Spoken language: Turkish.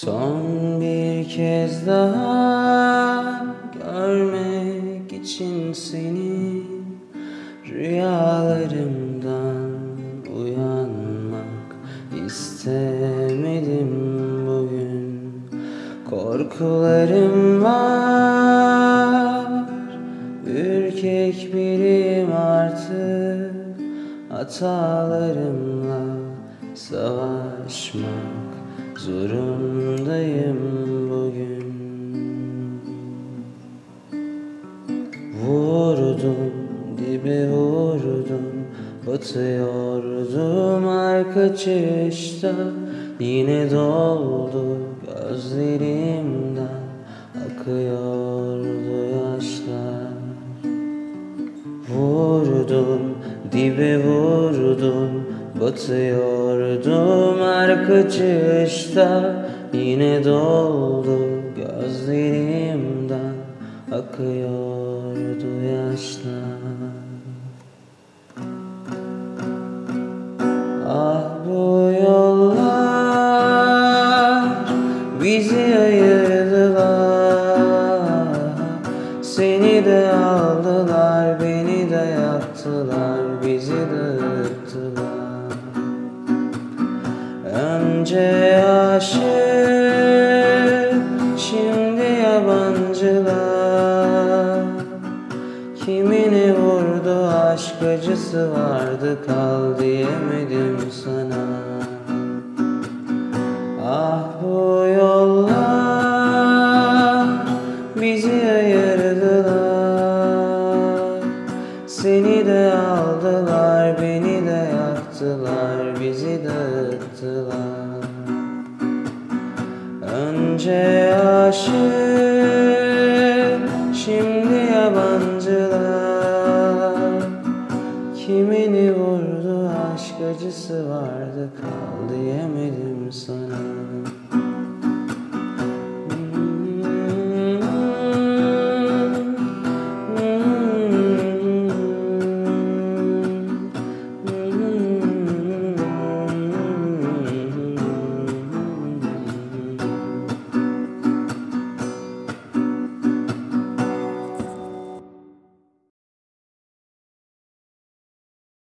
Son bir kez daha görmek için seni Rüyalarımdan uyanmak istemedim bugün. Korkularım var Ürkek biriyim artık. Hatalarımla savaşmak zorundayım bugün. Vurdum dibe vurdum Batıyordum arka çıkışta. Yine doldu gözlerimden Akıyordu yaşlar. Vurdum dibe vurdum Batıyordum arka çıkışta Yine doldu gözlerimden Akıyordu yaşlar. Ah bu yollar bizi ayırdılar. Seni de aldılar beni de yaktılar bizi dağıttılar Önce aşık aşk acısı vardı kal diyemedim sana. Ah bu yollar bizi ayırdılar. Seni de aldılar beni de yaktılar bizi dağıttılar. Önce aşık, şimdi yabancılar aşk acısı vardı. Kal diyemedim sana